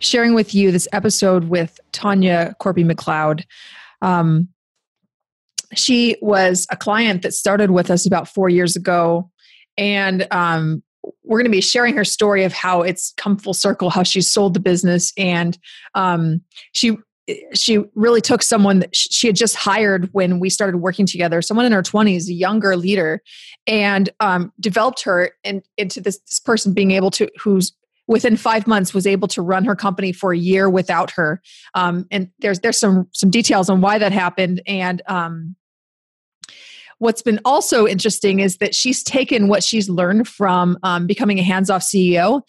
sharing with you this episode with Tanya Korpi McLeod. Um, she was a client that started with us about four years ago, and um, we're going to be sharing her story of how it's come full circle, how she sold the business, and um, she she really took someone that she had just hired when we started working together, someone in her 20s, a younger leader, and um, developed her in, into this, this person being able to, who's within five months was able to run her company for a year without her. Um, and there's there's some some details on why that happened. And um, what's been also interesting is that she's taken what she's learned from um, becoming a hands-off ceo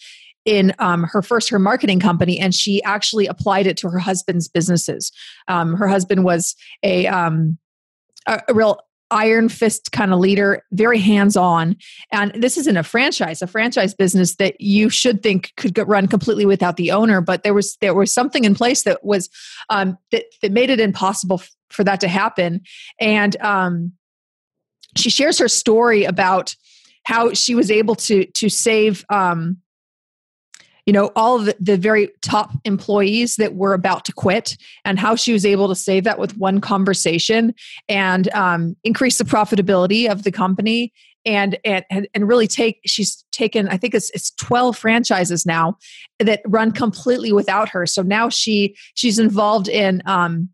in um, her first her marketing company and she actually applied it to her husband's businesses. Um, her husband was a, um, a, a real iron fist kind of leader, very hands on. And this isn't a franchise, a franchise business that you should think could run completely without the owner. But there was there was something in place that was um, that that made it impossible f- for that to happen. And um, she shares her story about how she was able to to save um, you know all the, the, very top employees that were about to quit and how she was able to save that with one conversation and um, increase the profitability of the company and, and and really take she's taken i think it's it's 12 franchises now that run completely without her. So now she she's involved in um,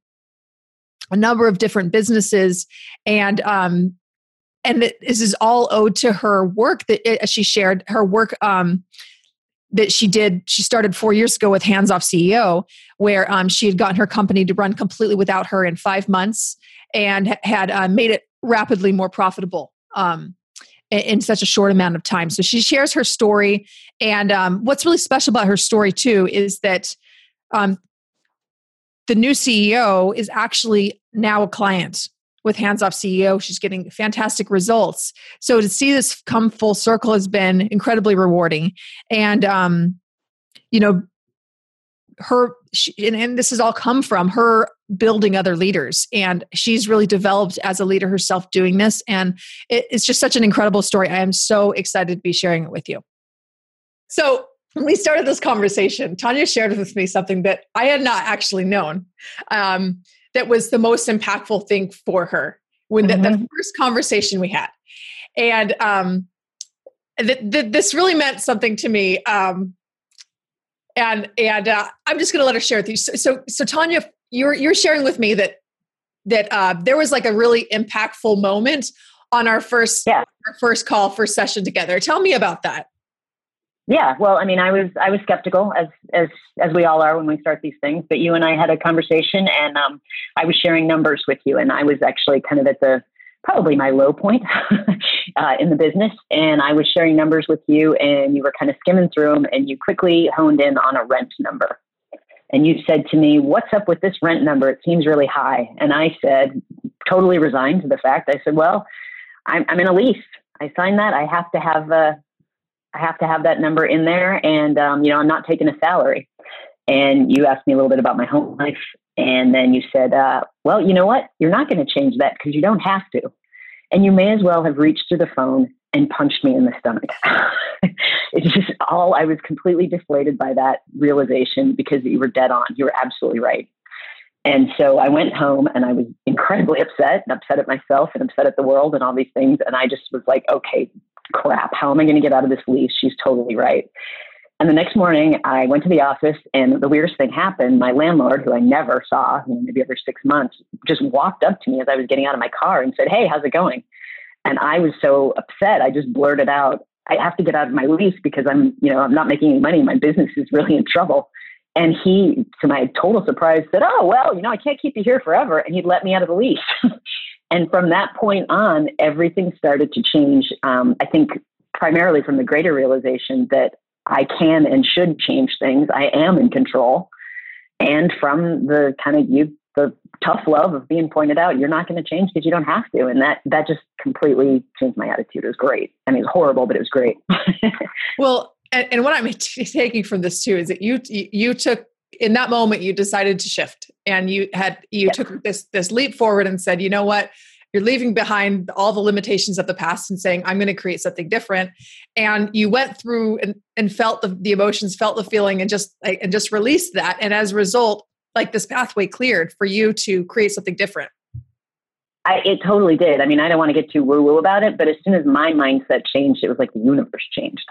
a number of different businesses and um, and this is all owed to her work that as she shared her work um, that she did she started four years ago with hands off ceo where um, she had gotten her company to run completely without her in five months and had uh, made it rapidly more profitable um, in, such a short amount of time. So she shares her story and um, what's really special about her story too is that um, the new ceo is actually now a client with Hands Off CEO. She's getting fantastic results. So to see this come full circle has been incredibly rewarding. And, um, you know, her, she, and, and this has all come from her building other leaders. And she's really developed as a leader herself doing this. And it, it's just such an incredible story. I am so excited to be sharing it with you. So, when we started this conversation, Tanya shared with me something that I had not actually known. Um, that was the most impactful thing for her when mm-hmm. the, the, mm-hmm. first conversation we had and um, th- th- this really meant something to me um, and and uh, i'm just going to let her share with you so, so, so tanya you're you're sharing with me that that uh, there was like a really impactful moment on our first yeah. our first call first session together tell me about that yeah, well, I mean, I was I was skeptical as as as we all are when we start these things. But you and I had a conversation, and um, I was sharing numbers with you, and I was actually kind of at the probably my low point uh, in the business, and I was sharing numbers with you, and you were kind of skimming through them, and you quickly honed in on a rent number, and you said to me, "What's up with this rent number? It seems really high." And I said, totally resigned to the fact. I said, "Well, I'm, I'm in a lease. I signed that. I have to have." Uh, I have to have that number in there. And, um, you know, I'm not taking a salary. And you asked me a little bit about my home life. And then you said, uh, well, you know what? You're not going to change that because you don't have to. And you may as well have reached through the phone and punched me in the stomach. it's just all, I was completely deflated by that realization because you were dead on. You were absolutely right. And so I went home and I was incredibly upset and upset at myself and upset at the world and all these things. And I just was like, okay, crap, how am I going to get out of this lease? She's totally right. And the next morning, I went to the office, and the weirdest thing happened. My landlord, who I never saw, maybe every six months, just walked up to me as I was getting out of my car and said, Hey, how's it going? And I was so upset, I just blurted out, I have to get out of my lease because I'm, you know, I'm not making any money. My business is really in trouble. And he, to my total surprise, said, Oh, well, you know, I can't keep you here forever. And he'd let me out of the lease. And from that point on, everything started to change. Um, I think primarily from the greater realization that I can and should change things. I am in control. And from the kind of you the tough love of being pointed out, you're not going to change because you don't have to. And that that just completely changed my attitude. It was great. I mean, it was horrible, but it was great. well, and, and what I'm taking from this too is that you you took in that moment you decided to shift and you had you took this this leap forward and said, you know what, you're leaving behind all the limitations of the past and saying i'm going to create something different. And you went through and, and felt the, the emotions felt the feeling and just like, and just released that. And as a result like this pathway cleared for you to create something different. I, it totally did. I mean, I don't want to get too woo woo about it, but as soon as my mindset changed, it was like the universe changed.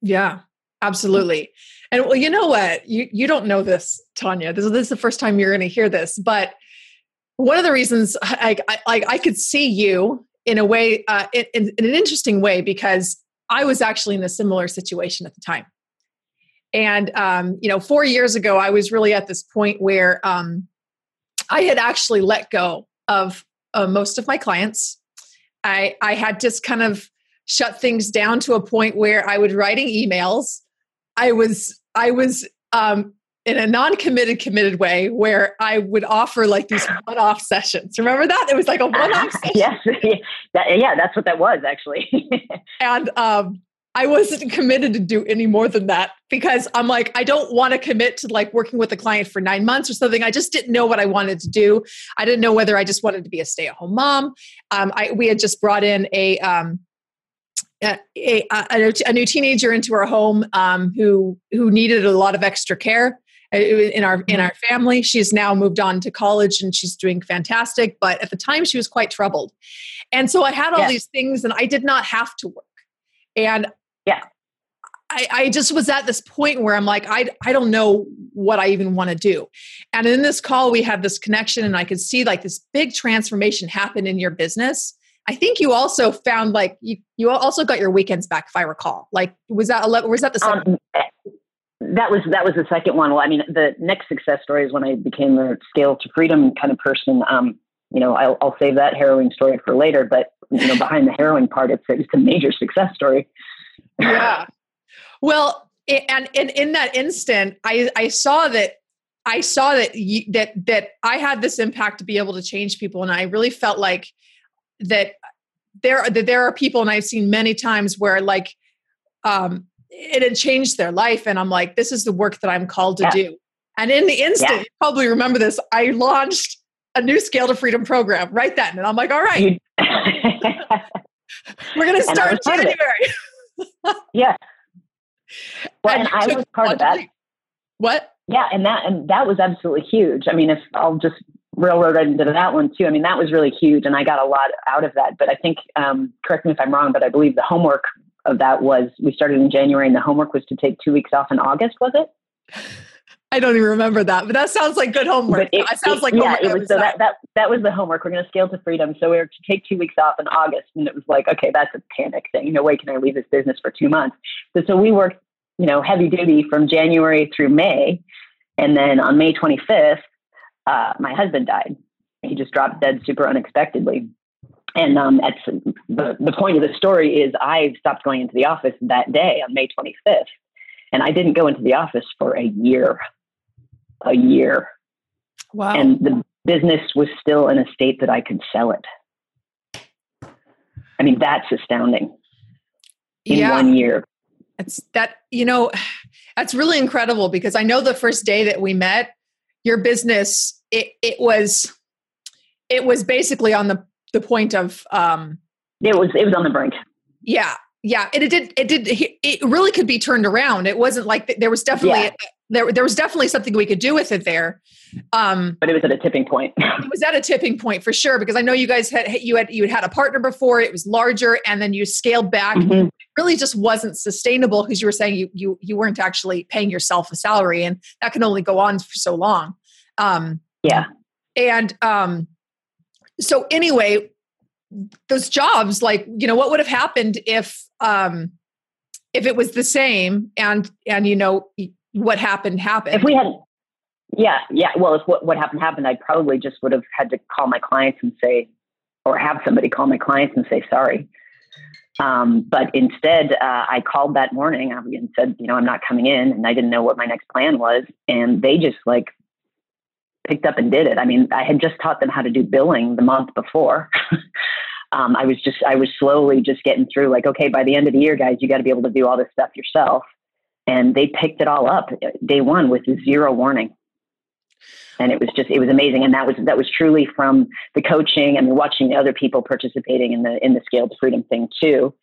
Yeah, absolutely. And well, you know what? You you don't know this, Tanya. This, this is the first time you're going to hear this, but one of the reasons I, I, I could see you in a way, uh, in, in an interesting way, because I was actually in a similar situation at the time. And, um, you know, four years ago, I was really at this point where um, I had actually let go of uh, most of my clients. I, I had just kind of shut things down to a point where I was writing emails. I was, I was um, in a non-committed committed way where I would offer like these one-off sessions. Remember that? It was like a one-off session. yes. that, yeah, that's what that was actually. and um, I wasn't committed to do any more than that because I'm like, I don't want to commit to like working with a client for nine months or something. I just didn't know what I wanted to do. I didn't know whether I just wanted to be a stay-at-home mom. Um, I, we had just brought in a um, a, a, a, new teenager into our home um, who who needed a lot of extra care uh, in our in mm-hmm. our family. She's now moved on to college and she's doing fantastic. But at the time, she was quite troubled, and so I had all yes. these things, and I did not have to work. And yeah, I, I just was at this point where I'm like, I I don't know what I even want to do. And in this call, we had this connection, and I could see like this big transformation happen in your business. I think you also found like you you also got your weekends back, if I recall. Like was that was that the second? Um, that was that was the second one. Well, I mean, the next success story is when I became a scale to freedom kind of person. Um, you know, I'll, I'll save that harrowing story for later. But you know, behind the harrowing part, it's it's a major success story. yeah. Well, and, and in that instant, I I saw that I saw that you, that that I had this impact to be able to change people, and I really felt like that there that there are people, and I've seen many times where like um, it had changed their life. And I'm like, this is the work that I'm called to yeah. do. And in the instant, yeah. you probably remember this, I launched a new Scale to Freedom program right then. And I'm like, all right, we're going to start January. yeah. Well, and, and I was part of that. What? Yeah, and that and that was absolutely huge. I mean, if I'll just railroad right into that one too. I mean, that was really huge, and I got a lot out of that. But I think, um, correct me if I'm wrong, but I believe the homework of that was we started in January and the homework was to take two weeks off in August, was it? I don't even remember that, but that sounds like good homework. It, it, sounds like yeah, it was, so that, that that was the homework. We're going to scale to freedom. So we were to take two weeks off in August, and it was like, okay, that's a panic thing. No way can I leave this business for two months. So, so we worked, you know, heavy duty from January through May, and then on May 25th, uh, my husband died. He just dropped dead super unexpectedly. And um, that's the, the point of the story is I stopped going into the office that day on May 25th. And I didn't go into the office for a year, a year. Wow. And the business was still in a state that I could sell it. I mean, that's astounding in yeah. one year. It's that, you know, that's really incredible because I know the first day that we met, your business, it, it was, it was basically on the the point of um it was it was on the brink. Yeah yeah. And it did it did it really could be turned around. It wasn't like there was definitely yeah. There, there was definitely something we could do with it there. Um but it was at a tipping point. it was at a tipping point for sure because i know you guys had you had you had had a partner before it was larger and then you scaled back. Mm-hmm. it really just wasn't sustainable because you were saying you you you weren't actually paying yourself a salary and that can only go on for so long. Um yeah. and um so anyway those jobs like you know what would have happened if um if it was the same and and you know what happened happened if we had yeah yeah well if what, what happened happened i probably just would have had to call my clients and say or have somebody call my clients and say sorry Um, but instead, uh, I called that morning and said, you know, I'm not coming in, and I didn't know what my next plan was, and they just like picked up and did it. I mean, I had just taught them how to do billing the month before. um, I was just, I was slowly just getting through. Like, okay, by the end of the year, guys, you got to be able to do all this stuff yourself. And they picked it all up day one with zero warning. And it was just it was amazing. And that was that was truly from the coaching and watching the other people participating in the in the scaled freedom thing too.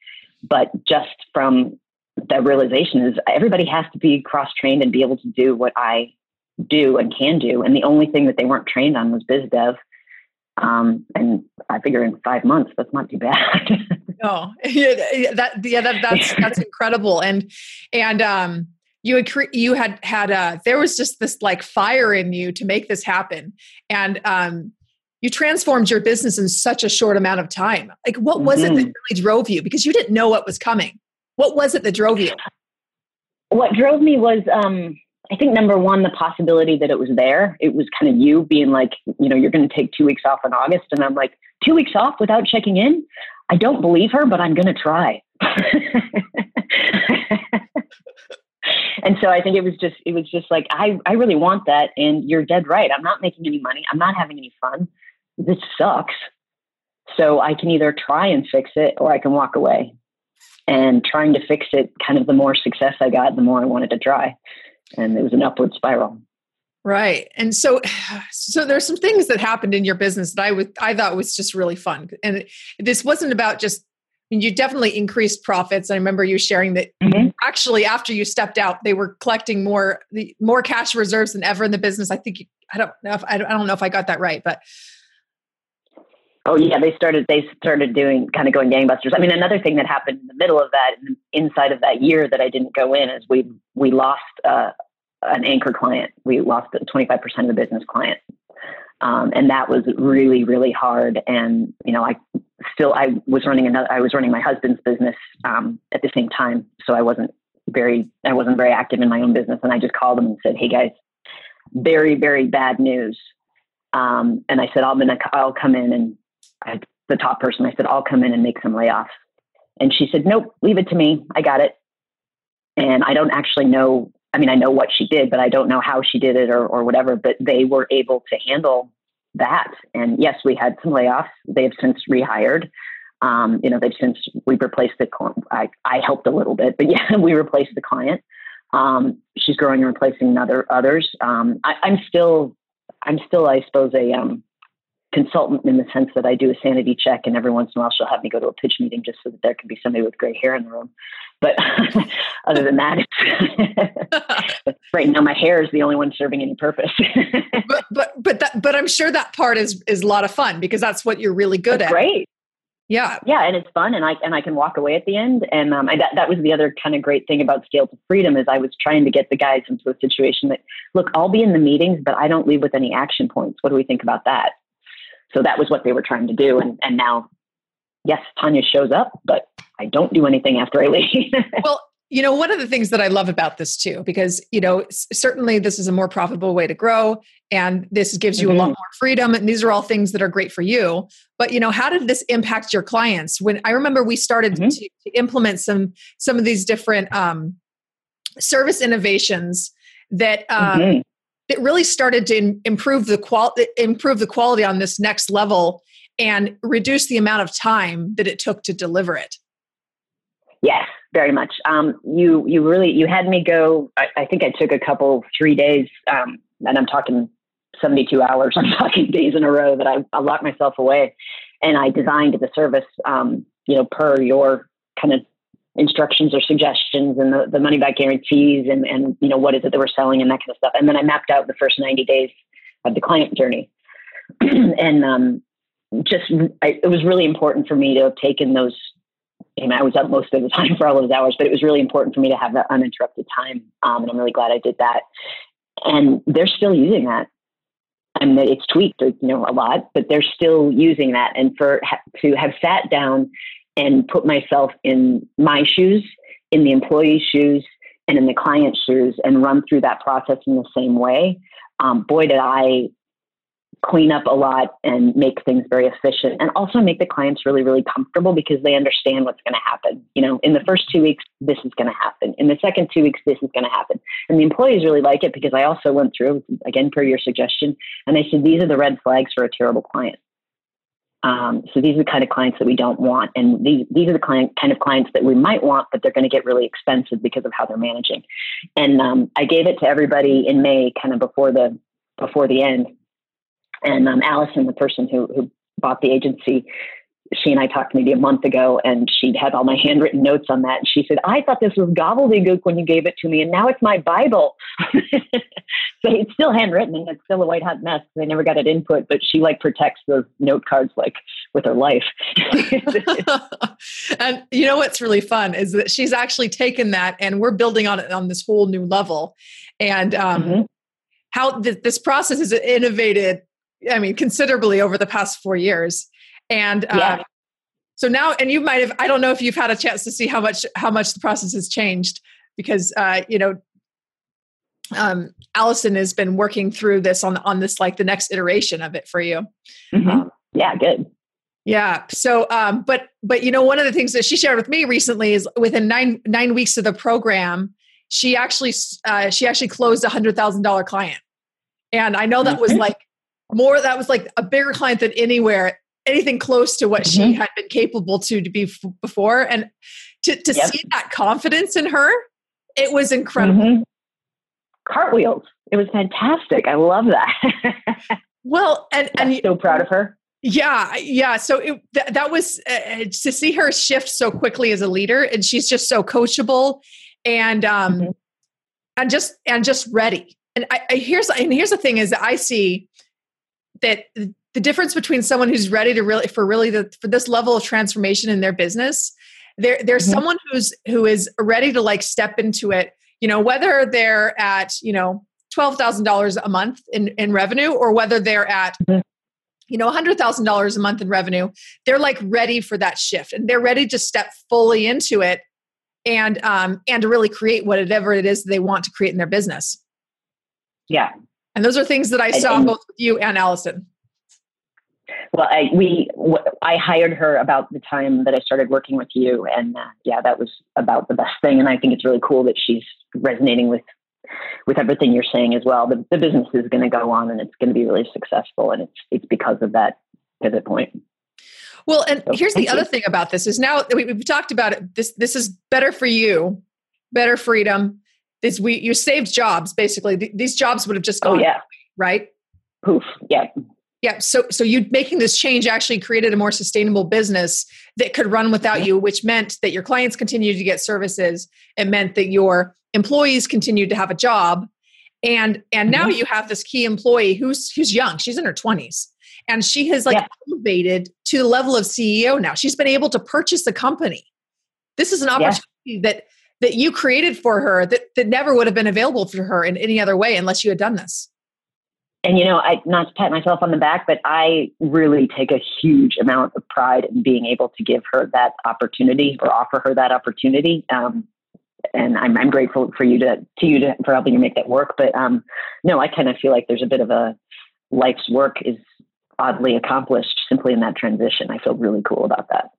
But just from the realization is everybody has to be cross trained and be able to do what i do and can do. And the only thing that they weren't trained on was biz dev. Um, and i figure in five months that's not too bad no. Yeah, that yeah that, that's that's incredible. And and um you had cre- you had had uh there was just this like fire in you to make this happen. And um you transformed your business in such a short amount of time. Like what was mm-hmm. it that mm-hmm. really drove you? Because you didn't know what was coming. What was it that drove you? What drove me was um i think number one the possibility that it was there. It was kind of you being like you know you're going to take two weeks off in august. And i'm like two weeks off without checking in i don't believe her but i'm going to try and so I think it was just it was just like I I really want that and you're dead right. I'm not making any money. I'm not having any fun. This sucks. So I can either try and fix it or I can walk away. And trying to fix it, kind of the more success I got, the more I wanted to try. And it was an upward spiral. Right. And so so there's some things that happened in your business that I was I thought was just really fun. And this wasn't about just mean, you definitely increased profits. I remember you sharing that mm-hmm. actually after you stepped out, they were collecting more the more cash reserves than ever in the business. I think you, I don't know if I don't, I don't know if I got that right, but Oh yeah, they started they started doing kind of going gangbusters. I mean, another thing that happened in the middle of that, inside of that year that I didn't go in, is we we lost uh, an anchor client. We lost twenty five percent of the business client, um, and that was really really hard. And you know, I still I was running another I was running my husband's business um, at the same time, so I wasn't very I wasn't very active in my own business, and I just called them and said, "Hey guys, very very bad news." Um, and I said, "I'm gonna I'll come in and I, the top person I said I'll come in and make some layoffs." And she said, "Nope, leave it to me. I got it." And I don't actually know. I mean, I know what she did, but I don't know how she did it or, or whatever. But they were able to handle that. And yes, we had some layoffs. They have since rehired. Um, you know, they've since we've replaced the. I I helped a little bit, but yeah, we replaced the client. Um, she's growing and replacing other others. Um, I, am still, I'm still, I suppose, a um, consultant in the sense that I do a sanity check, and every once in a while she'll have me go to a pitch meeting just so that there can be somebody with gray hair in the room. But other than that, right now my hair is the only one serving any purpose. but but but that but I'm sure that part is is a lot of fun because that's what you're really good that's at. Great. Yeah. Yeah, and it's fun, and I and I can walk away at the end. And um, I, that that was the other kind of great thing about Scale to Freedom is I was trying to get the guys into a situation that look, I'll be in the meetings, but I don't leave with any action points. What do we think about that? So that was what they were trying to do, and and now, yes, Tanya shows up, but I don't do anything after I leave. well, you know, one of the things that I love about this too, because, you know, certainly this is a more profitable way to grow and this gives you mm-hmm. a lot mm-hmm. more freedom. And these are all things that are great for you. But, you know, how did this impact your clients? When I remember we started mm-hmm. to, to, implement some, some of these different um, service innovations that, um, mm-hmm. That really started to improve the quality, improve the quality on this next level and reduce the amount of time that it took to deliver it. Yes, very much. Um, you you really you had me go. I, I, think I took a couple three days, um, and I'm talking 72 hours. I'm talking days in a row that I, I locked myself away, and I designed the service, um, you know, per your kind of instructions or suggestions and the, the money back guarantees and and you know what is it that we're selling and that kind of stuff. And then I mapped out the first 90 days of the client journey, and um, just I, it was really important for me to have taken those and I was up most of the time for all those hours, but it was really important for me to have that uninterrupted time. Um, and I'm really glad I did that. And they're still using that. I mean, it's tweaked, you know, a lot, but they're still using that. And for to have sat down and put myself in my shoes, in the employee's shoes, and in the client's shoes, and run through that process in the same way, um, boy, did I clean up a lot and make things very efficient and also make the clients really really comfortable because they understand what's going to happen. You know in the first two weeks this is going to happen. In the second two weeks this is going to happen. And the employees really like it because i also went through again per your suggestion and i said these are the red flags for a terrible client um, so these are the kind of clients that we don't want, and these these are the client kind of clients that we might want, but they're going to get really expensive because of how they're managing. And um, I gave it to everybody in May, kind of before the before the end, and um, Allison, the person who, who bought the agency, she and I talked maybe a month ago, and she'd had all my handwritten notes on that. And she said, I thought this was gobbledygook when you gave it to me, and now it's my Bible. so it's still handwritten, and it's still a white hot mess. They never got it input, but she like protects those note cards like with her life. and you know what's really fun is that she's actually taken that, and we're building on it on this whole new level. And um, mm-hmm. how th- this process has innovated I mean, considerably over the past four years. And yeah. um, so now, and you might have, I don't know if you've had a chance to see how much, how much the process has changed because, uh, you know, um, Allison has been working through this on, on this, like the next iteration of it for you. Mm-hmm. Um, yeah, good. Yeah. So, um, but, but, you know, one of the things that she shared with me recently is within nine, nine weeks of the program, she actually, uh, she actually closed a hundred thousand dollar client. And I know that was like more that was like a bigger client than anywhere anything close to what mm-hmm. she had been capable to to be f- before and to, to yep. see that confidence in her it was incredible mm-hmm. cartwheels it was fantastic i love that well and I'm and so proud of her yeah yeah so it, th- that was uh, uh, to see her shift so quickly as a leader and she's just so coachable and um mm-hmm. and just and just ready and I, I here's and here's the thing is that i see that the difference between someone who's ready to really for really the, for this level of transformation in their business there there's mm-hmm. someone who's who is ready to like step into it you know whether they're at you know $12,000 a month in in revenue or whether they're at mm-hmm. you know $100,000 a month in revenue they're like ready for that shift and they're ready to step fully into it and um and to really create whatever it is they want to create in their business yeah and those are things that I saw both with you and Allison. Well, I, we w- I hired her about the time that I started working with you, and uh, yeah, that was about the best thing. And I think it's really cool that she's resonating with with everything you're saying as well. The, the business is going to go on, and it's going to be really successful, and it's it's because of that pivot point. Well, and so, here's the other thing about this is now we, have talked about it. This this is better for you, better freedom, this we you saved jobs basically. Th- these jobs would have just oh, gone. Oh yeah, right. Poof. Yeah. Yeah. So so you making this change actually created a more sustainable business that could run without you, which meant that your clients continued to get services. It meant that your employees continued to have a job. And and now mm-hmm. you have this key employee who's who's young. She's in her 20s. And she has like yeah. elevated to the level of CEO now. She's been able to purchase a company. This is an opportunity yeah. that that you created for her that, that never would have been available for her in any other way unless you had done this and you know i not to pat myself on the back but i really take a huge amount of pride in being able to give her that opportunity or offer her that opportunity um, and I'm, I'm grateful for you to to you to, for helping you make that work but um, no i kind of feel like there's a bit of a life's work is oddly accomplished simply in that transition i feel really cool about that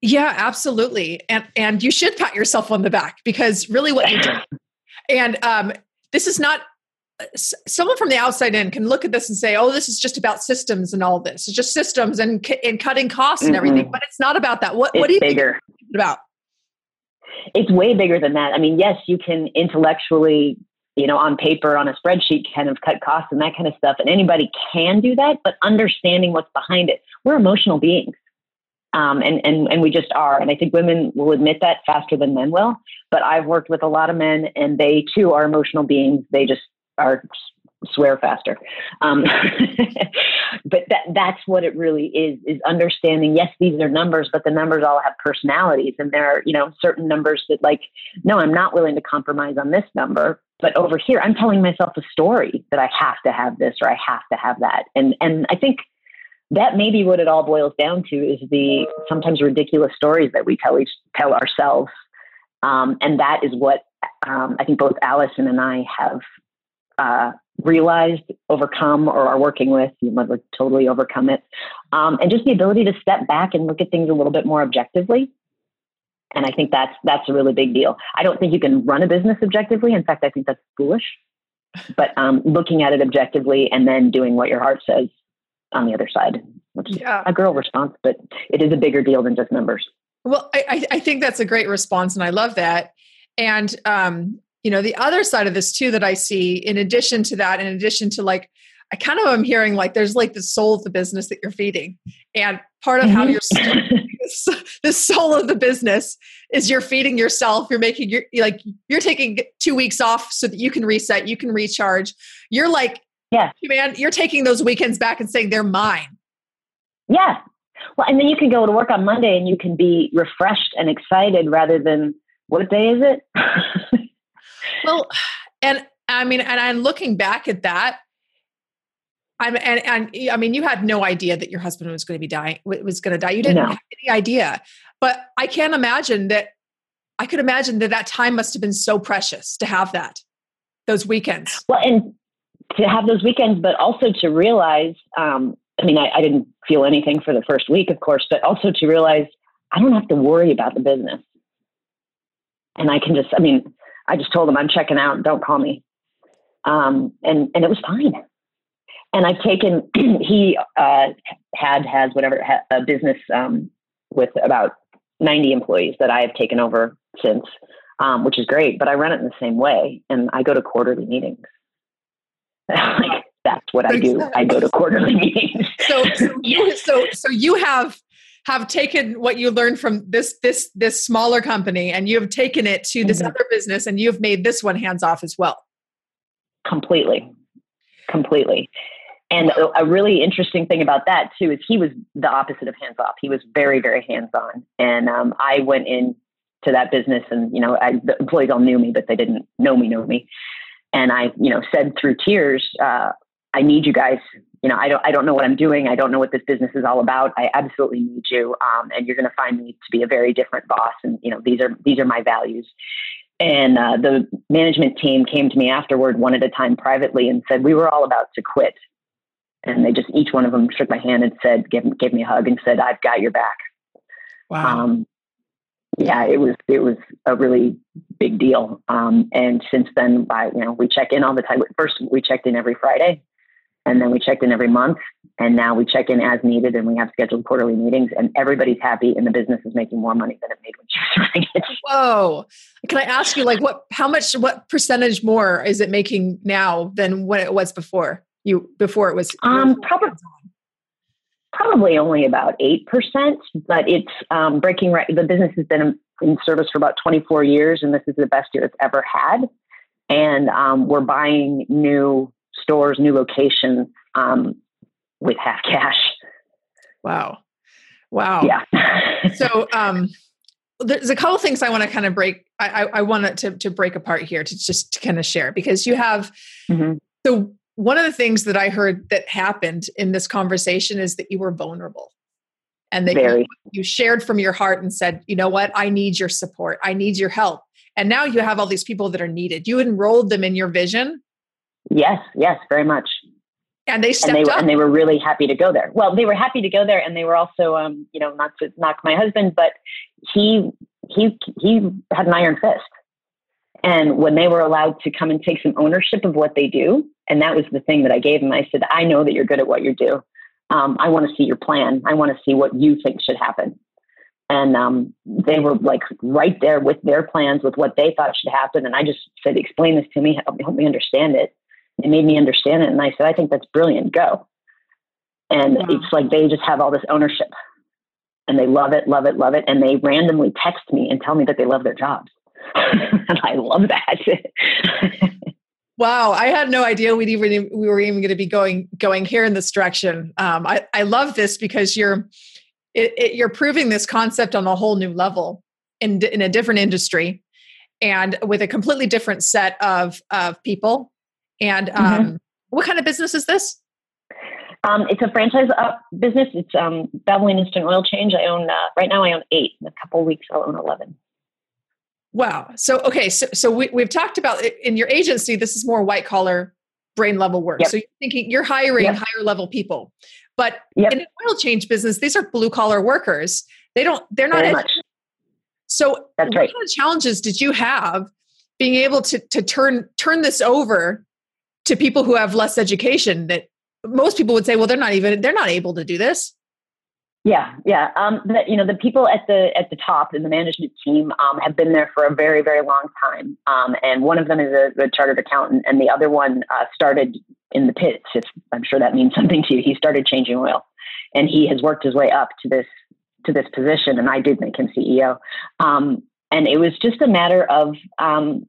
yeah, absolutely. And and you should pat yourself on the back because really what you do. and um, this is not someone from the outside in can look at this and say, "Oh, this is just about systems and all this. It's just systems and and cutting costs and everything." Mm-hmm. But it's not about that. What it's what do you bigger. think about? It's way bigger than that. I mean, yes, you can intellectually, you know, on paper, on a spreadsheet, kind of cut costs and that kind of stuff, and anybody can do that. But understanding what's behind it, we're emotional beings. Um, and, and, and we just are. And I think women will admit that faster than men will. But I've worked with a lot of men, and they too are emotional beings. They just are swear faster. Um, but that that's what it really is: is understanding. Yes, these are numbers, but the numbers all have personalities, and there are you know certain numbers that like, no, I'm not willing to compromise on this number. But over here, I'm telling myself a story that I have to have this or I have to have that. And and I think that may be what it all boils down to is the sometimes ridiculous stories that we tell each tell ourselves um, and that is what um, i think both allison and i have uh, realized, overcome, or are working with. You never totally overcome it. Um, and just the ability to step back and look at things a little bit more objectively. And I think that's that's a really big deal. I don't think you can run a business objectively. In fact, I think that's foolish. But um, looking at it objectively and then doing what your heart says on the other side, which yeah. is a girl response, but it is a bigger deal than just numbers. Well, I, I think that's a great response, and I love that. And um, you know, the other side of this too that I see, in addition to that, in addition to like, I kind of am hearing like there's like the soul of the business that you're feeding, and part of mm-hmm. how you're the soul of the business is you're feeding yourself. You're making your like you're taking two weeks off so that you can reset, you can recharge. You're like, yeah, man, you're taking those weekends back and saying they're mine. Yeah, well, and then you can go to work on Monday and you can be refreshed and excited rather than what day is it? well, and I mean, and I'm looking back at that. I'm and, and I mean, you had no idea that your husband was going to be dying, was going to die. You didn't no. have any idea. But I can't imagine that. I could imagine that that time must have been so precious to have that, those weekends. Well, and to have those weekends, but also to realize um, I mean, I, I didn't feel anything for the first week, of course, but also to realize I don't have to worry about the business. And I can just, I mean, I just told him I'm checking out, don't call me. Um, and, and it was fine. And I've taken, he uh, had, has whatever, a business um, with about 90 employees that I have taken over since, um, which is great, but I run it in the same way. And I go to quarterly meetings. like, that's what I do. I go to quarterly meetings. So, so, you, so, so you have have taken what you learned from this this this smaller company and you have taken it to this mm-hmm. other business and you've made this one hands off as well. Completely, completely. And a, really interesting thing about that too is he was the opposite of hands off. He was very, very hands on. And um, I went in to that business, and you know, I, the employees all knew me, but they didn't know me, know me. And I, you know, said through tears, uh, I need you guys. You know, I don't, I don't know what I'm doing. I don't know what this business is all about. I absolutely need you. Um, and you're going to find me to be a very different boss. And, you know, these are, these are my values. And uh, the management team came to me afterward, one at a time privately, and said, we were all about to quit. And they just, each one of them shook my hand and said, gave, gave me a hug and said, I've got your back. Wow. Um, yeah, it was it was a really big deal. Um, and since then, I you know we check in all the time. First, we checked in every Friday, and then we checked in every month and now we check in as needed and we have scheduled quarterly meetings and everybody's happy and the business is making more money than it made when she was running it. Whoa. Can i ask you like what how much what percentage more is it making now than what it was before? You before it was um probably probably only about 8% but it's um, breaking right the business has been in service for about 24 years and this is the best year it's ever had. And um, we're buying new stores, new locations um, with half cash. Wow. Wow. Yeah. so um, there's a couple things I want to kind of break. I, I, I want to, to break apart here to just to kind of share because you have. Mm-hmm. So one of the things that I heard that happened in this conversation is that you were vulnerable and that you, you, shared from your heart and said, you know what, I need your support. I need your help. And now you have all these people that are needed. You enrolled them in your vision Yes, yes, very much. And they stepped and they, up. And they were really happy to go there. Well, they were happy to go there, and they were also, um, you know, not to knock my husband, but he he he had an iron fist. And when they were allowed to come and take some ownership of what they do, and that was the thing that I gave him, I said, I know that you're good at what you do. Um, I want to see your plan. I want to see what you think should happen. And um, they were like right there with their plans, with what they thought should happen. And I just said, explain this to me, help, help me understand it. It made me understand it. And I said, I think that's brilliant. Go. And wow. it's like they just have all this ownership and they love it, love it, love it. And they randomly text me and tell me that they love their jobs. and I love that. wow, I had no idea we'd even we were even going to be going going here in this direction. Um, I I love this because you're it, it, you're proving this concept on a whole new level in in a different industry and with a completely different set of of people and mm-hmm. um, mm-hmm. what kind of business is this? Um, it's a franchise uh, business. It's um, Valvoline Instant Oil Change. I own uh, right now. I own eight. In a couple weeks, I'll own eleven. Wow. So okay. So so we, we've talked about in your agency. This is more white collar brain level work. Yep. So you're thinking you're hiring yep. higher level people. But yep. in an oil change business, these are blue collar workers. They don't, they're not. Ed- so That's what right. kind of challenges did you have being able to, to turn, turn this over to people who have less education that most people would say, well, they're not even, they're not able to do this. Yeah, yeah. Um, the, you know, the people at the at the top in the management team um, have been there for a very, very long time. Um, and one of them is a, a, chartered accountant, and the other one uh, started in the pits. If I'm sure that means something to you, he started changing oil, and he has worked his way up to this to this position. And I did make him CEO. Um, and it was just a matter of um,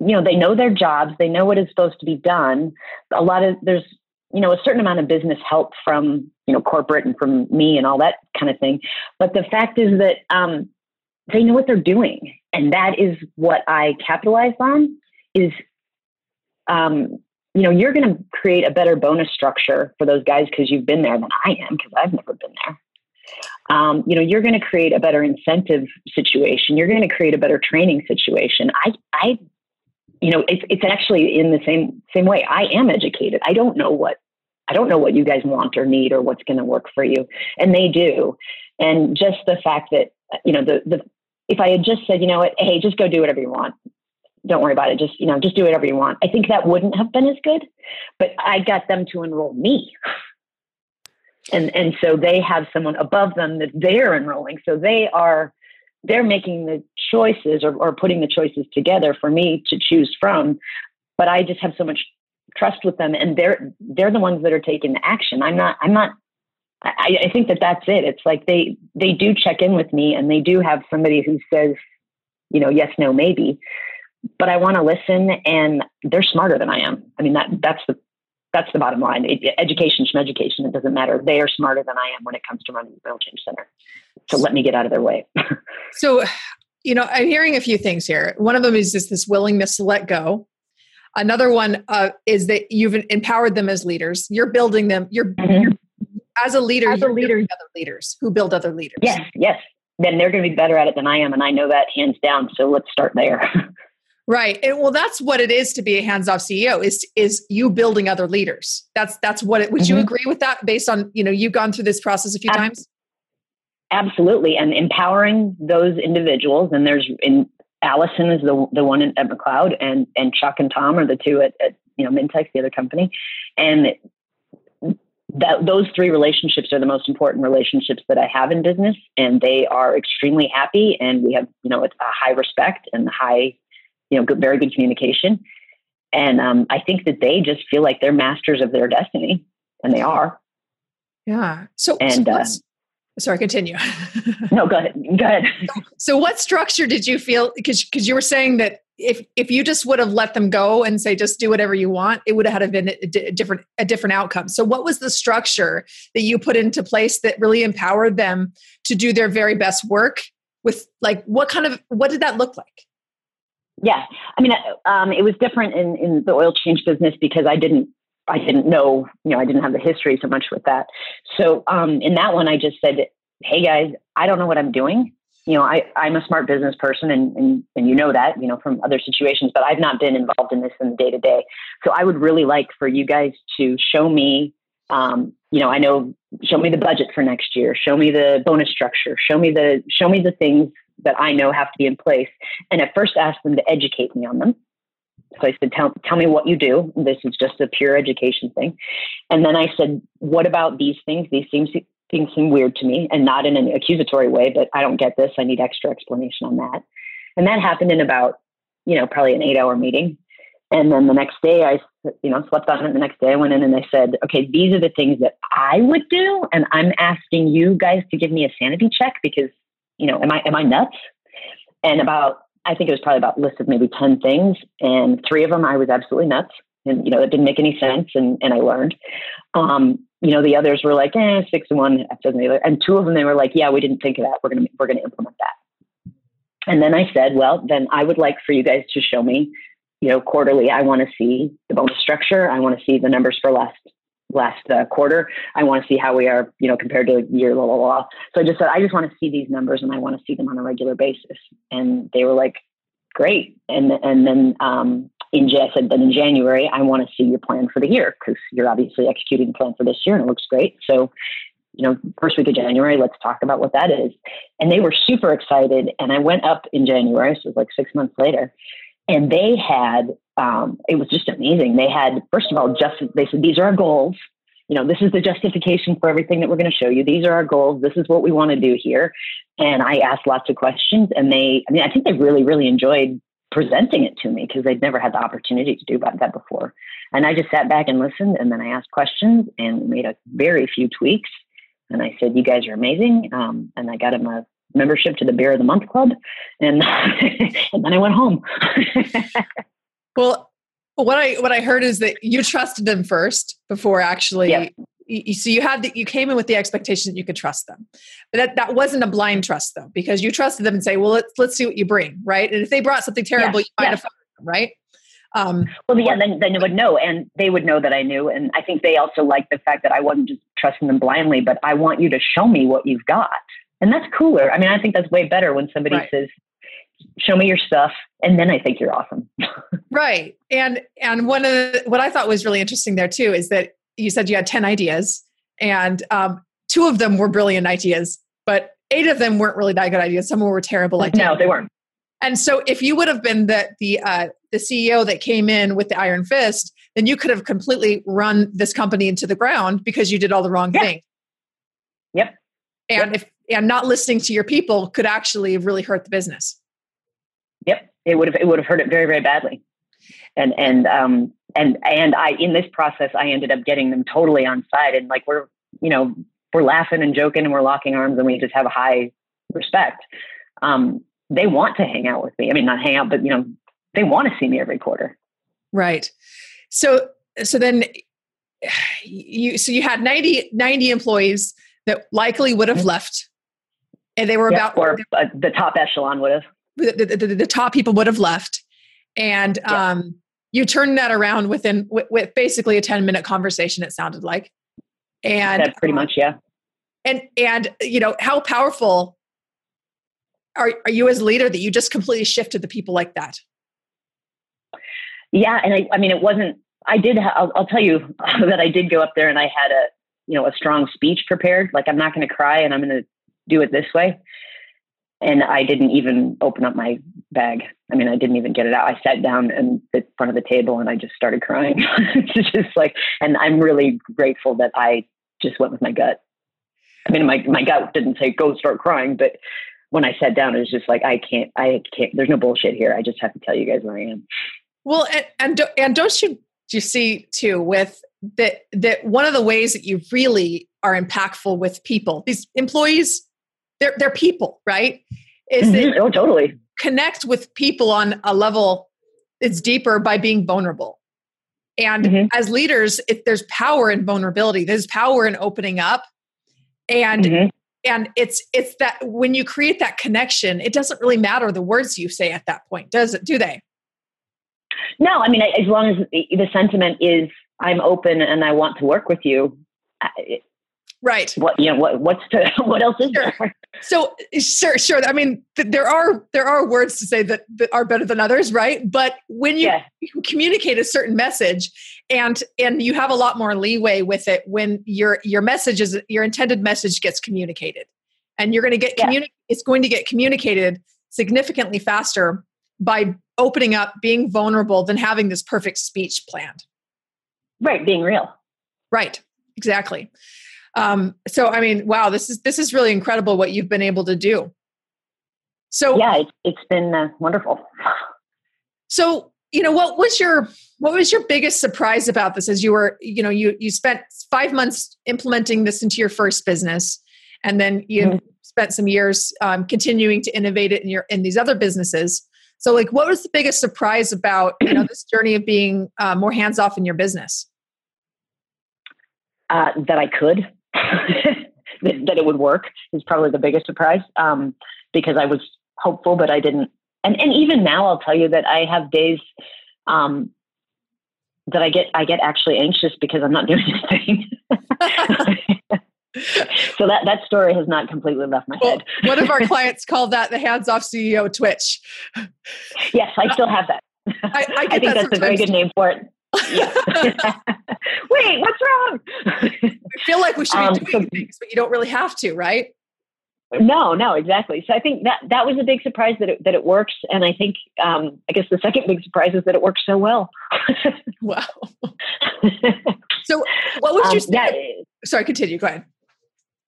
you know they know their jobs they know what is supposed to be done. A lot of there's you know a certain amount of business help from you know corporate and from me and all that kind of thing. But the fact is that um, they know what they're doing. And that is what i capitalized on is um, you know you're going to create a better bonus structure for those guys because you've been there than i am because i've never been there. Um, you know you're going to create a better incentive situation. You're going to create a better training situation. I i you know, it's it's actually in the same same way. I am educated. I don't know what I don't know what you guys want or need or what's going to work for you, and they do. And just the fact that you know the the if I had just said, you know what, hey, just go do whatever you want. Don't worry about it. Just you know, just do whatever you want. I think that wouldn't have been as good. But I got them to enroll me. And and so they have someone above them that they're enrolling. So they are they're making the choices or, or putting the choices together for me to choose from but i just have so much trust with them and they're they're the ones that are taking action. I'm not i'm not I, I think that that's it. It's like they they do check in with me and they do have somebody who says you know yes no maybe but i want to listen and they're smarter than i am. I mean that that's the that's the bottom line. It, education, from education, it doesn't matter. They are smarter than I am when it comes to running the Oil Change Center. So let me get out of their way. so, you know, I'm hearing a few things here. One of them is this, this willingness to let go. Another one uh, is that you've empowered them as leaders. You're building them. You're, mm-hmm. you're as a leader. As a leader, other leaders who build other leaders. Yes, yes. Then they're going to be better at it than I am, and I know that hands down. So let's start there. Right. And well, that's what it is to be a hands-off CEO is is you building other leaders. That's that's what it would mm-hmm. you agree with that based on, you know, you've gone through this process a few Ab- times? Absolutely. And empowering those individuals. And there's in Allison is the the one at, McLeod and and Chuck and Tom are the two at, at you know Mintex, the other company. And that those three relationships are the most important relationships that I have in business, and they are extremely happy. And we have, you know, a high respect and high you know, good, very good communication. And um, I think that they just feel like they're masters of their destiny, and they are. Yeah. So, and so uh, sorry, continue. no, go ahead. Go ahead. So, what structure did you feel? Because because you were saying that if if you just would have let them go and say just do whatever you want, it would have been a different a different outcome. So, what was the structure that you put into place that really empowered them to do their very best work? With like, what kind of what did that look like? Yeah, I mean, um, it was different in, in the oil change business because I didn't I didn't know, you know, I didn't have the history so much with that. So um, in that one, I just said, "Hey guys, I don't know what I'm doing. You know, I I'm a smart business person, and and and you know that, you know, from other situations, but I've not been involved in this in the day to day. So I would really like for you guys to show me." Um, you know, I know, show me the budget for next year, show me the bonus structure, show me the, show me the things that I know have to be in place. And at first asked them to educate me on them. So I said, tell, tell me what you do. This is just a pure education thing. And then I said, what about these things? These things, things seem weird to me and not in an accusatory way, but I don't get this. I need extra explanation on that. And that happened in about, you know, probably an eight hour meeting. And then the next day I, you know, slept on it. The next day I went in and I said, okay, these are the things that I would do. And I'm asking you guys to give me a sanity check because you know, am I am I nuts? And about I think it was probably about list of maybe 10 things. And three of them I was absolutely nuts. And, you know, it didn't make any sense. And, and I learned. Um, you know, the others were like, eh, six and one, doesn't And two of them, they were like, yeah, we didn't think of that. We're to, we're to implement that. And then I said, well, then I would like for you guys to show me, you know, quarterly, I want to see the bonus structure. I want to see the numbers for last last uh, quarter. I want to see how we are, you know, compared to year, blah, blah, blah. So I just said, I just want to see these numbers and I want to see them on a regular basis. And they were like, great. And, and then um, in I said then in January, I want to see your plan for the year because you're obviously executing the plan for this year and it looks great. So, you know, first week of January, let's talk about what that is. And they were super excited. And I went up in January, so it was like six months later, and they had um, it was just amazing. They had first of all, just they said these are our goals. You know, this is the justification for everything that we're going to show you. These are our goals. This is what we want to do here. And I asked lots of questions, and they, I mean, I think they really, really enjoyed presenting it to me because they'd never had the opportunity to do that before. And I just sat back and listened, and then I asked questions and made a very few tweaks. And I said, "You guys are amazing," um, and I got a membership to the Beer of the Month Club, and and then I went home. well, what I what I heard is that you trusted them first before actually. Yep. You, so you had the, you came in with the expectation that you could trust them, but that that wasn't a blind trust though, because you trusted them and say, well, let's let's see what you bring, right? And if they brought something terrible, yes. you might yes. have them, right? Um, well, yeah, then, then they would know, and they would know that I knew. And I think they also like the fact that I wasn't just trusting them blindly, but I want you to show me what you've got. And that's cooler. I mean, I think that's way better when somebody right. says, show me your stuff and then i think you're awesome. Right. And and one of the, what i thought was really interesting there too is that you said you had 10 ideas and um, two of them were brilliant ideas but eight of them weren't really that good ideas. Some were terrible ideas. no they weren't. And so if you would have been the the uh, the ceo that came in with the iron fist then you could have completely run this company into the ground because you did all the wrong yeah. things yep. And yep. if and not listening to your people could actually really hurt the business Yep, it would have it would have hurt it very very badly. And and um and and I in this process I ended up getting them totally on side and like we're you know we're laughing and joking and we're locking arms and we just have a high respect. Um, they want to hang out with me. I mean, not hang out, but you know, they want to see me every quarter. Right. So so then you so you had 90, 90 employees that likely would have mm-hmm. left and they were about or uh, the top echelon would have the, the, the top people would have left. And yeah. um, you turned that around within with, with, basically a 10 minute conversation it sounded like. And pretty much yeah. And and you know how powerful are, are you as leader that you just completely shifted the people like that? Yeah and i, I mean it wasn't i did ha- I'll, I'll tell you that i did go up there and i had a you know a strong speech prepared. Like i'm not going to cry and i'm going to do it this way and I didn't even open up my bag. I mean, I didn't even get it out. I sat down in the front of the table and I just started crying. it's just like, and I'm really grateful that I just went with my gut. I mean, my my gut didn't say go start crying, but when I sat down, it was just like I can't, I can't. There's no bullshit here. I just have to tell you guys where I am. Well, and and, and don't you you see too with that that one of the ways that you really are impactful with people, these employees they're they're people, right? Is mm-hmm. oh totally connect with people on a level that's deeper by being vulnerable. And mm-hmm. as leaders, if there's power in vulnerability, there's power in opening up. And mm-hmm. and it's it's that when you create that connection, it doesn't really matter the words you say at that point, does it? Do they? No, I mean, as long as the sentiment is I'm open and I want to work with you, right. What you know what what's to what else is sure. there? So sure sure. I mean th- there are there are words to say that, that are better than others right? But when you, yeah. you communicate a certain message and and you have a lot more leeway with it when your your message is your intended message gets communicated. And you're going to get yeah. communi- it's going to get communicated significantly faster by opening up being vulnerable than having this perfect speech planned. Right being real. Right. Exactly um, so I mean, wow, this is this is really incredible what you've been able to do. So yeah, it's, it's been uh, wonderful. So you know, what was your what was your biggest surprise about this? As you were, you know, you you spent five months implementing this into your first business, and then you mm-hmm. spent some years um, continuing to innovate it in your in these other businesses. So, like, what was the biggest surprise about you know this journey of being uh, more hands off in your business? Uh, that I could. that, it would work is probably the biggest surprise um, because I was hopeful, but I didn't. And and even now, I'll tell you that I have days um, that I get I get actually anxious because I'm not doing anything. so that that story has not completely left my well, head. one of our clients called that the hands off CEO twitch. Yes, I still have that. I, I, I think that that's a very good name for it. Yeah. Wait, what's wrong? we feel like we should be Um, doing so- things, but you don't really have to, right? No, no, exactly. So I think that that was a big surprise that it, that it works, and I think um, I guess the second big surprise is that it works so well. Wow. So, what would you Um, say? yeah, Sorry, continue. Go ahead.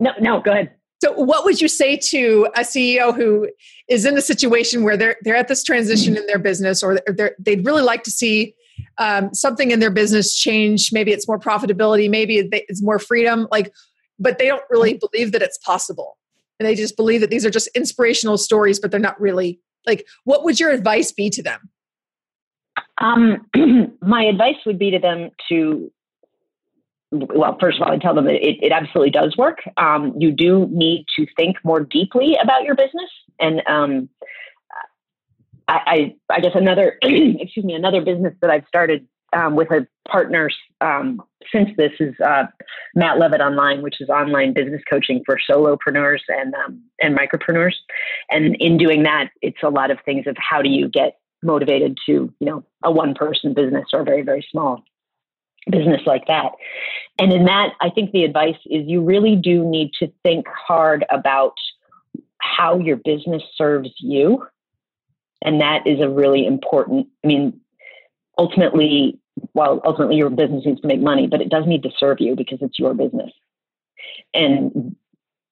no, no, go ahead. So, what would you say to a CEO who is in a situation where they're they're at this transition in their business, or they're, they'd really like to see um, something in their business change? Maybe it's more profitability, maybe it's more freedom. Like, but they don't really believe that it's possible, and they just believe that these are just inspirational stories, but they're not really. Like, what would your advice be to them? Um, my advice would be to them to, well, first of all, I'd tell them it, it absolutely does work. Um, you do need to think more deeply about your business. And um, I, I, I guess another, excuse me, another business that I've started um, with a partner um, since this is uh, Matt Leavitt Online, which is online business coaching for solopreneurs and um, and micropreneurs. And in doing that, it's a lot of things of how do you get motivated to you know a one person business or a very very small business like that and in that i think the advice is you really do need to think hard about how your business serves you and that is a really important i mean ultimately well ultimately your business needs to make money but it does need to serve you because it's your business and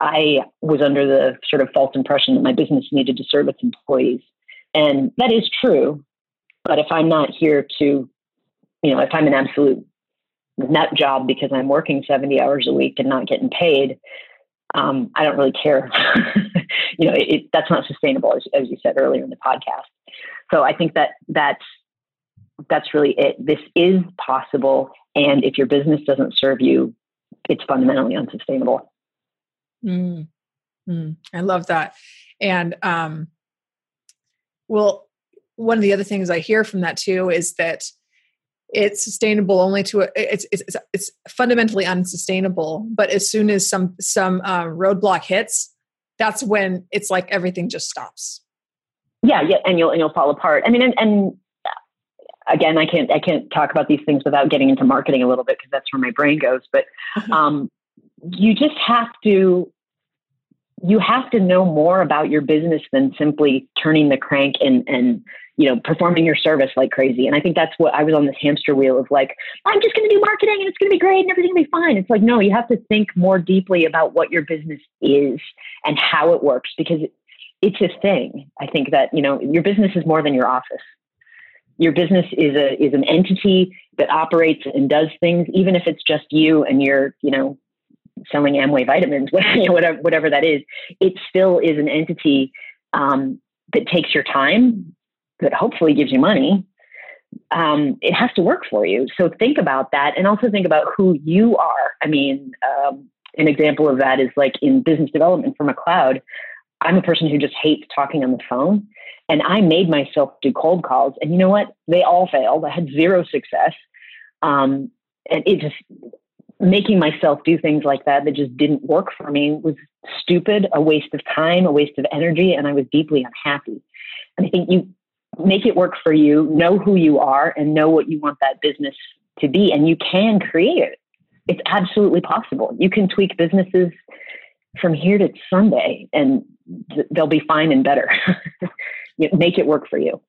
i was under the sort of false impression that my business needed to serve its employees and that is true. But if I'm not here to, you know, if I'm an absolute nut job because I'm working 70 hours a week and not getting paid, um, I don't really care. you know, it, it, that's not sustainable, as, as you said earlier in the podcast. So I think that that's that's really it. This is possible, and if your business doesn't serve you, it's fundamentally unsustainable. Mm. Mm. I love that. And um, well, one of the other things I hear from that too is that it's sustainable only to a, it's, it's it's fundamentally unsustainable. But as soon as some some uh, roadblock hits, that's when it's like everything just stops. Yeah, yeah, and you'll and you'll fall apart. I mean, and, and again, I can't I can't talk about these things without getting into marketing a little bit because that's where my brain goes. But um, you just have to you have to know more about your business than simply turning the crank and and you know performing your service like crazy. And i think that's what i was on this hamster wheel of like i'm just going to do marketing and it's going to be great and everything will be fine. It's like no you have to think more deeply about what your business is and how it works because it's a thing. I think that you know your business is more than your office. Your business is a is an entity that operates and does things even if it's just you and you're you know selling Amway vitamins, whatever, whatever that is, it still is an entity um, that takes your time, that hopefully gives you money. Um, it has to work for you. So think about that and also think about who you are. I mean, um, an example of that is like in business development for cloud, I'm a person who just hates talking on the phone. And I made myself do cold calls. And you know what? They all failed. I had zero success. Um, and it just, making myself do things like that that just didn't work for me was stupid, a waste of time, a waste of energy, and I was deeply unhappy. And I think you make it work for you, know who you are, and know what you want that business to be, and you can create it. It's absolutely possible. You can tweak businesses from here to Sunday, and th- they'll be fine and better. make it work for you.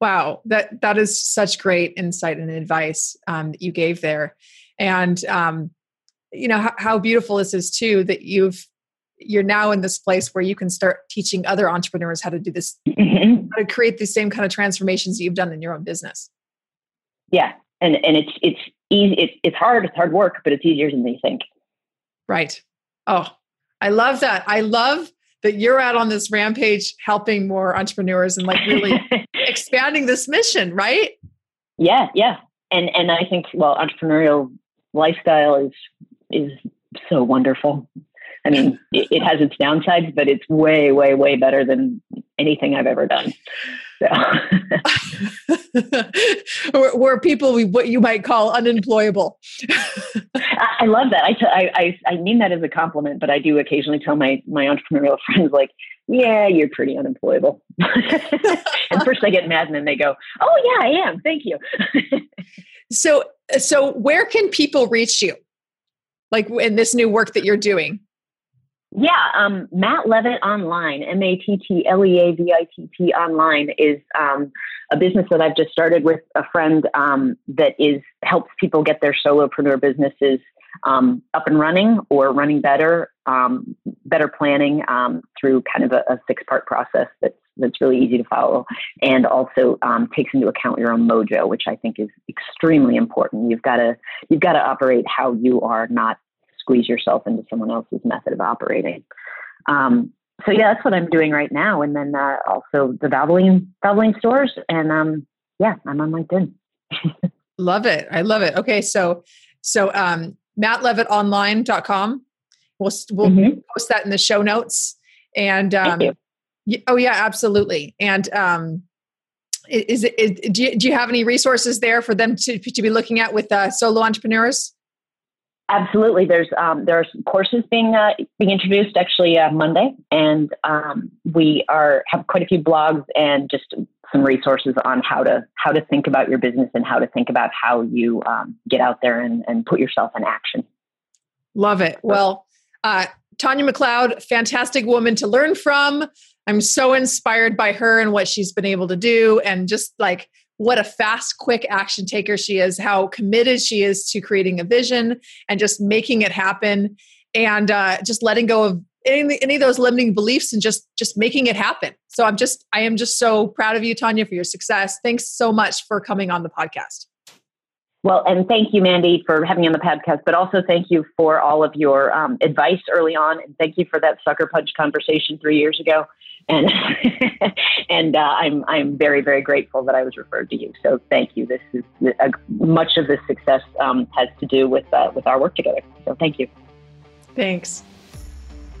Wow, that that is such great insight and advice um, that you gave there, and um, you know how, how beautiful this is too that you've you're now in this place where you can start teaching other entrepreneurs how to do this, Mhm. To create the same kind of transformations that you've done in your own business. Yeah, and and it's it's easy. It's it's hard. It's hard work, but it's easier than you think. Right. Oh, I love that. I love that you're out on this rampage helping more entrepreneurs and like really expanding this mission, right? yeah, yeah, and and I think well, entrepreneurial lifestyle is is so wonderful. I mean, it, it has its downsides, but it's way, way, way better than anything I've ever done. So we're, people we, what you might call unemployable. I, I, love that. I, t- I, I, I mean that as a compliment, but I do occasionally tell my, my entrepreneurial friends like, yeah, you're pretty unemployable. and first I get mad and then they go, oh yeah, I am. Thank you. so, so where can people reach you? Like in this new work that you're doing? Yeah, um, Matt Leavitt Online, M A T T L E A V I T T Online, is um, a business that I've just started with a friend um, that is helps people get their solopreneur businesses um, up and running or running better, um, better planning um, through kind of a, a six part process that's that's really easy to follow, and also takes into account your own mojo, which I think is extremely important. You've got to you've got to operate how you are, not squeeze yourself into someone else's method of operating. Um, so yeah, that's what I'm doing right now. And then uh, also the Valvoline Valvoline stores, and um, yeah, I'm on LinkedIn. love it. I love it. Okay, so so um, MattLeavittOnline.com. We'll we'll mm-hmm. post that in the show notes. And um, oh yeah, absolutely. And um, is it is, do you, do you have any resources there for them to to be looking at with uh, solo entrepreneurs? Absolutely. There's um, there's courses being uh, being introduced actually uh, Monday, and um, we are have quite a few blogs and just some resources on how to how to think about your business and how to think about how you um, get out there and, and put yourself in action. Love it. Well, uh, Tanya McLeod, fantastic woman to learn from. I'm so inspired by her and what she's been able to do, and just like what a fast, quick action taker she is, how committed she is to creating a vision and just making it happen, and uh, just letting go of any, any of those limiting beliefs and just just making it happen. So I'm just I am just so proud of you, Tanya, for your success. Thanks so much for coming on the podcast. Well, and thank you, Mandy, for having me on the podcast, but also thank you for all of your um, advice early on. And thank you for that sucker punch conversation three years ago. And, and uh, I'm, I'm very, very grateful that I was referred to you. So thank you. This is uh, much of this success um, has to do with, uh, with our work together. So thank you. Thanks.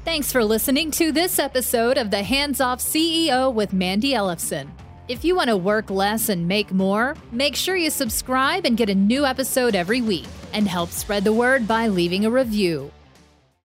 Thanks for listening to this episode of the Hands Off CEO with Mandy Ellefson. If you want to work less and make more, make sure you subscribe and get a new episode every week and help spread the word by leaving a review.